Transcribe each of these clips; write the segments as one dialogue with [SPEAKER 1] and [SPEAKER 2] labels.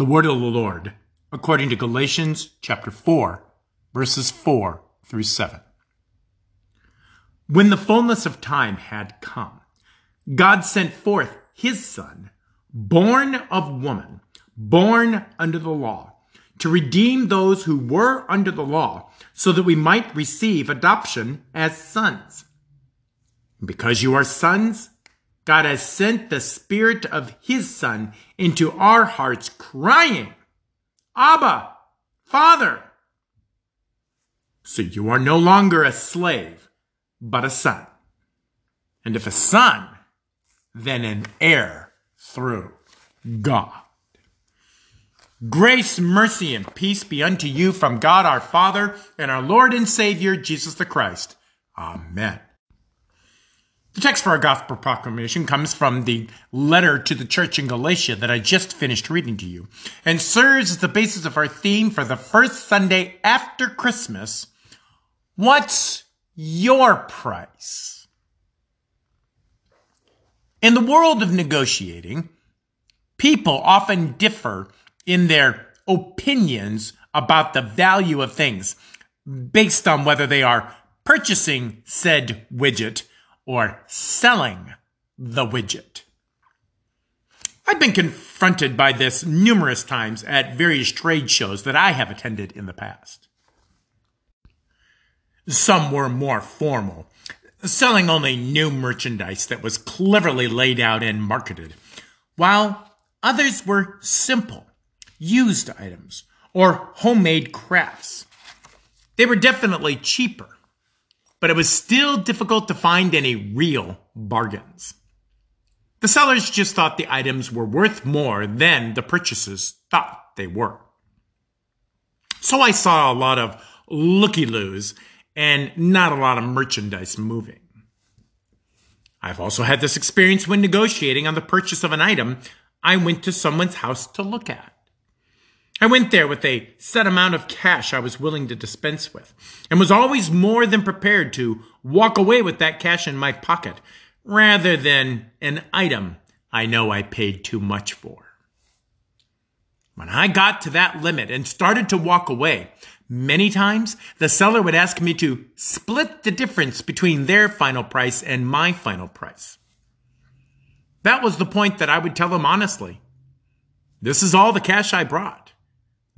[SPEAKER 1] The word of the Lord, according to Galatians chapter 4, verses 4 through 7. When the fullness of time had come, God sent forth his son, born of woman, born under the law, to redeem those who were under the law, so that we might receive adoption as sons. Because you are sons, God has sent the Spirit of His Son into our hearts, crying, Abba, Father. So you are no longer a slave, but a son. And if a son, then an heir through God. Grace, mercy, and peace be unto you from God our Father and our Lord and Savior, Jesus the Christ. Amen. The text for our gospel proclamation comes from the letter to the church in Galatia that I just finished reading to you and serves as the basis of our theme for the first Sunday after Christmas. What's your price? In the world of negotiating, people often differ in their opinions about the value of things based on whether they are purchasing said widget or selling the widget. I've been confronted by this numerous times at various trade shows that I have attended in the past. Some were more formal, selling only new merchandise that was cleverly laid out and marketed, while others were simple, used items, or homemade crafts. They were definitely cheaper, but it was still difficult to find any real bargains. The sellers just thought the items were worth more than the purchasers thought they were. So I saw a lot of looky loos and not a lot of merchandise moving. I've also had this experience when negotiating on the purchase of an item I went to someone's house to look at. I went there with a set amount of cash I was willing to dispense with, and was always more than prepared to walk away with that cash in my pocket, rather than an item I know I paid too much for. When I got to that limit and started to walk away, many times the seller would ask me to split the difference between their final price and my final price. That was the point that I would tell them honestly. This is all the cash I brought.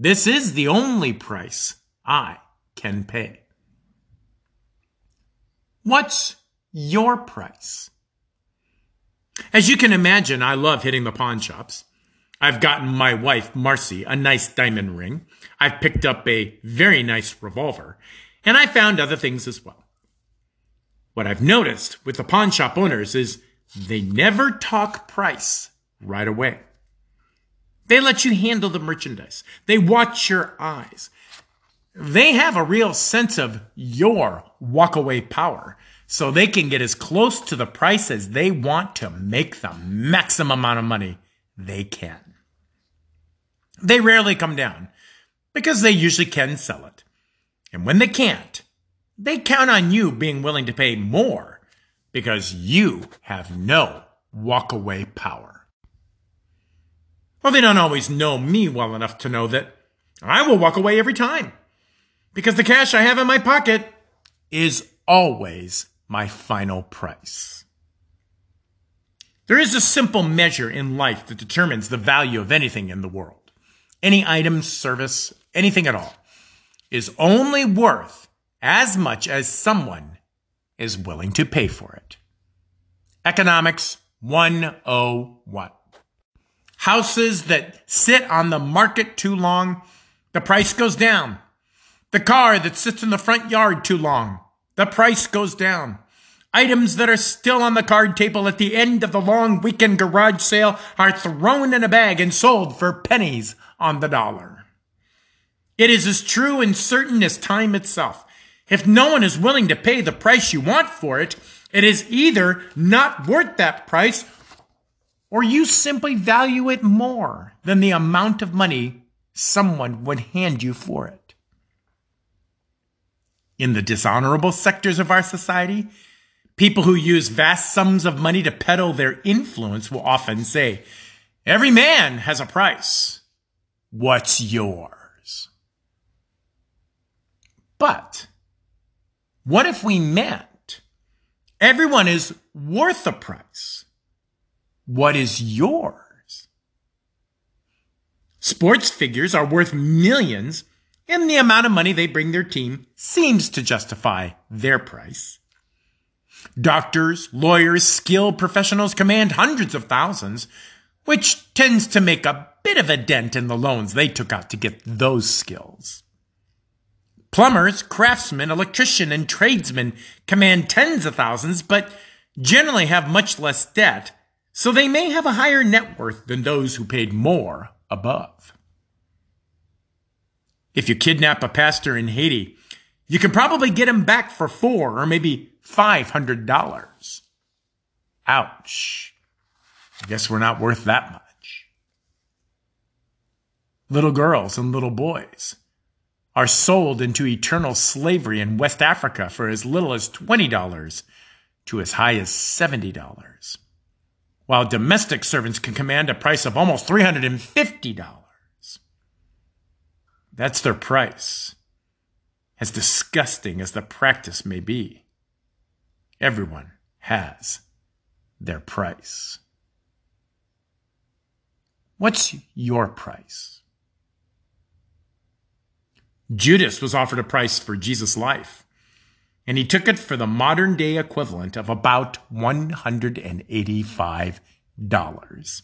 [SPEAKER 1] This is the only price I can pay. What's your price? As you can imagine, I love hitting the pawn shops. I've gotten my wife, Marcy, a nice diamond ring. I've picked up a very nice revolver, and I found other things as well. What I've noticed with the pawn shop owners is they never talk price right away. They let you handle the merchandise. They watch your eyes. They have a real sense of your walkaway power. So they can get as close to the price as they want to make the maximum amount of money they can. They rarely come down because they usually can sell it. And when they can't, they count on you being willing to pay more because you have no walkaway power. Well, they don't always know me well enough to know that I will walk away every time because the cash I have in my pocket is always my final price. There is a simple measure in life that determines the value of anything in the world. Any item, service, anything at all is only worth as much as someone is willing to pay for it. Economics 101 houses that sit on the market too long, the price goes down. The car that sits in the front yard too long, the price goes down. Items that are still on the card table at the end of the long weekend garage sale are thrown in a bag and sold for pennies on the dollar. It is as true and certain as time itself. If no one is willing to pay the price you want for it, it is either not worth that price or you simply value it more than the amount of money someone would hand you for it. In the dishonorable sectors of our society, people who use vast sums of money to peddle their influence will often say, Every man has a price. what's yours. But what if we meant everyone is worth a price? What is yours? Sports figures are worth millions, and the amount of money they bring their team seems to justify their price. Doctors, lawyers, skilled professionals command hundreds of thousands, which tends to make a bit of a dent in the loans they took out to get those skills. Plumbers, craftsmen, electricians, and tradesmen command tens of thousands, but generally have much less debt, so they may have a higher net worth than those who paid more above. If you kidnap a pastor in Haiti, you can probably get him back for four or maybe $500. Ouch. I guess we're not worth that much. Little girls and little boys are sold into eternal slavery in West Africa for as little as $20 to as high as $70, while domestic servants can command a price of almost $350. That's their price, as disgusting as the practice may be. Everyone has their price. What's your price? Judas was offered a price for Jesus' life, and he took it for the modern day equivalent of about $185.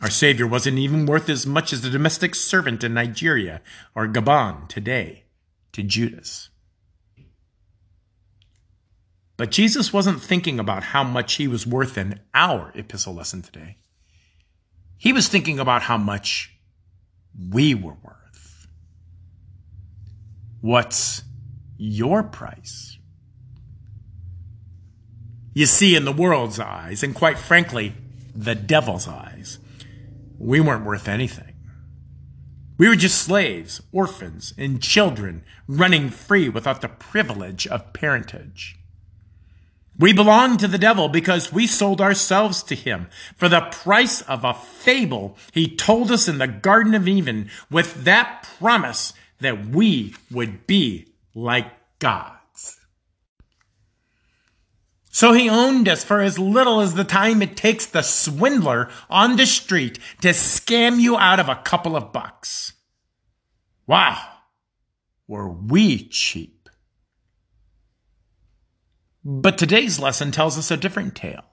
[SPEAKER 1] Our Savior wasn't even worth as much as the domestic servant in Nigeria or Gabon today to Judas. But Jesus wasn't thinking about how much he was worth in our epistle lesson today. He was thinking about how much we were worth. What's your price? You see, in the world's eyes, and quite frankly, the devil's eyes, we weren't worth anything. We were just slaves, orphans, and children running free without the privilege of parentage. We belonged to the devil because we sold ourselves to him for the price of a fable he told us in the Garden of Eden with that promise that we would be like gods. So he owned us for as little as the time it takes the swindler on the street to scam you out of a couple of bucks. Wow, were we cheap. But today's lesson tells us a different tale.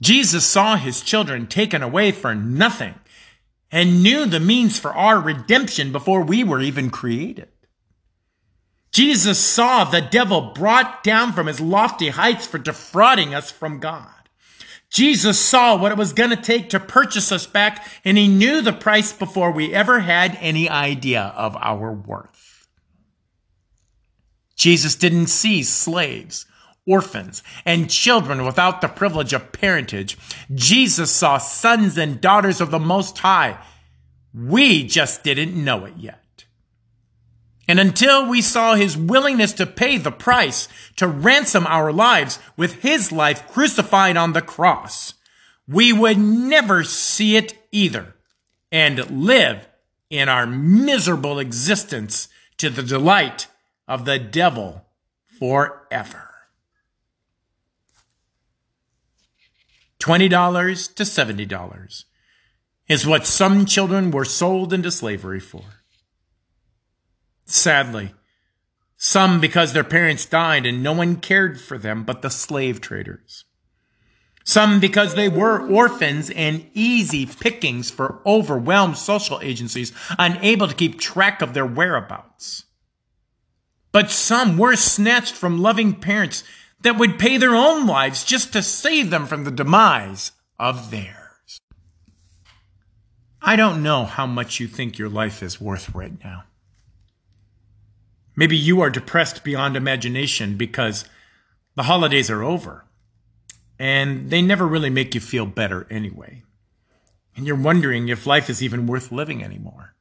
[SPEAKER 1] Jesus saw his children taken away for nothing and knew the means for our redemption before we were even created. Jesus saw the devil brought down from his lofty heights for defrauding us from God. Jesus saw what it was going to take to purchase us back, and he knew the price before we ever had any idea of our worth. Jesus didn't see slaves, orphans, and children without the privilege of parentage. Jesus saw sons and daughters of the Most High. We just didn't know it yet. And until we saw his willingness to pay the price to ransom our lives with his life crucified on the cross, we would never see it either and live in our miserable existence to the delight of the devil forever. $20 to $70 is what some children were sold into slavery for. Sadly, some because their parents died and no one cared for them but the slave traders. Some because they were orphans and easy pickings for overwhelmed social agencies unable to keep track of their whereabouts. But some were snatched from loving parents that would pay their own lives just to save them from the demise of theirs. I don't know how much you think your life is worth right now. Maybe you are depressed beyond imagination because the holidays are over and they never really make you feel better anyway. And you're wondering if life is even worth living anymore.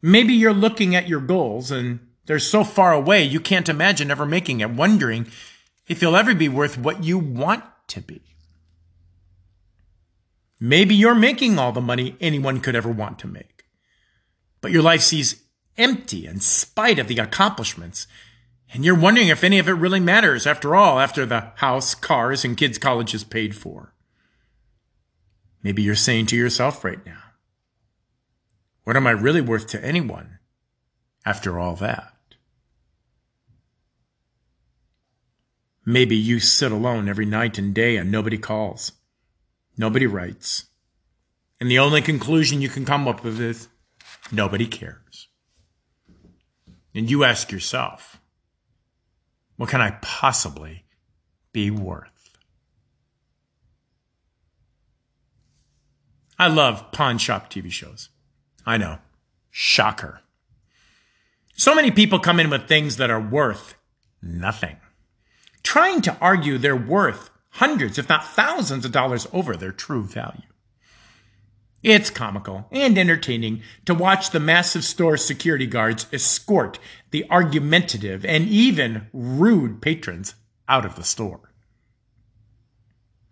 [SPEAKER 1] Maybe you're looking at your goals and they're so far away you can't imagine ever making it, wondering if you'll ever be worth what you want to be. Maybe you're making all the money anyone could ever want to make. But your life seems empty in spite of the accomplishments. And you're wondering if any of it really matters after all, after the house, cars, and kids' colleges paid for. Maybe you're saying to yourself right now, what am I really worth to anyone after all that? Maybe you sit alone every night and day and nobody calls. Nobody writes. And the only conclusion you can come up with is nobody cares. And you ask yourself, what can I possibly be worth? I love pawn shop TV shows. I know. Shocker. So many people come in with things that are worth nothing, trying to argue they're worth hundreds, if not thousands of dollars over their true value. It's comical and entertaining to watch the massive store security guards escort the argumentative and even rude patrons out of the store.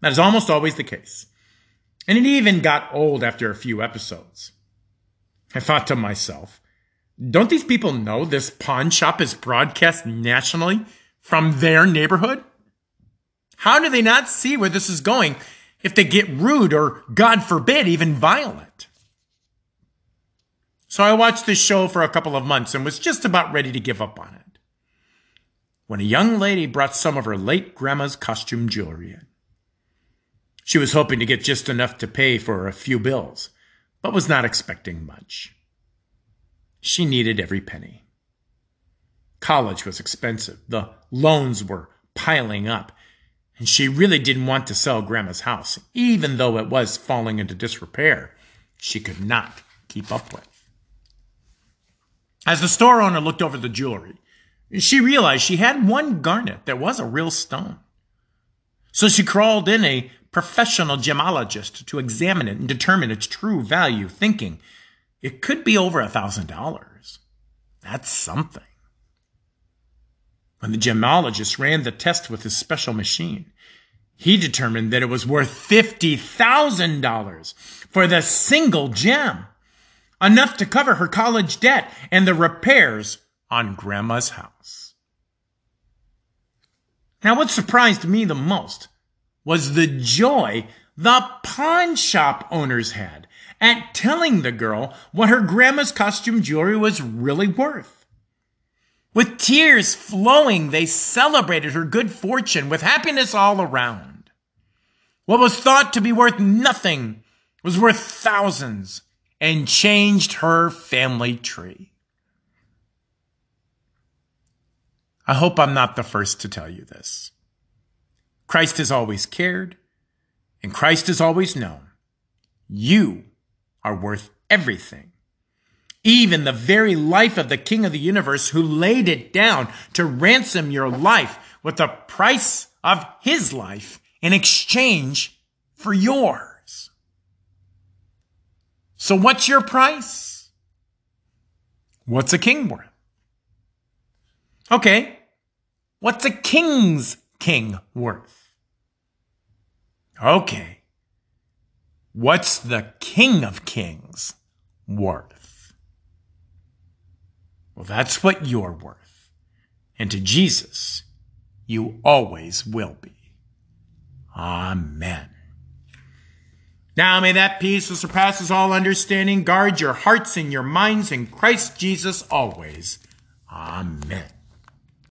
[SPEAKER 1] That is almost always the case. And it even got old after a few episodes. I thought to myself, don't these people know this pawn shop is broadcast nationally from their neighborhood? How do they not see where this is going if they get rude or, God forbid, even violent? So I watched this show for a couple of months and was just about ready to give up on it. When a young lady brought some of her late grandma's costume jewelry in. She was hoping to get just enough to pay for a few bills, but was not expecting much. She needed every penny. College was expensive. The loans were piling up, and she really didn't want to sell Grandma's house, even though it was falling into disrepair. She could not keep up with. As the store owner looked over the jewelry, she realized she had one garnet that was a real stone. So she crawled in a professional gemologist to examine it and determine its true value, thinking it could be over a thousand dollars. That's something. When the gemologist ran the test with his special machine, he determined that it was worth $50,000 for the single gem, enough to cover her college debt and the repairs on grandma's house. Now, what surprised me the most was the joy the pawn shop owners had at telling the girl what her grandma's costume jewelry was really worth. With tears flowing, they celebrated her good fortune with happiness all around. What was thought to be worth nothing was worth thousands and changed her family tree. I hope I'm not the first to tell you this. Christ has always cared, and Christ has always known you are worth everything even the very life of the King of the universe who laid it down to ransom your life with the price of his life in exchange for yours. So what's your price? What's a king worth? Okay. What's a king's king worth? Okay. What's the king of kings worth? Well, that's what you're worth. And to Jesus, you always will be. Amen. Now may that peace that surpasses all understanding guard your hearts and your minds in Christ Jesus always. Amen.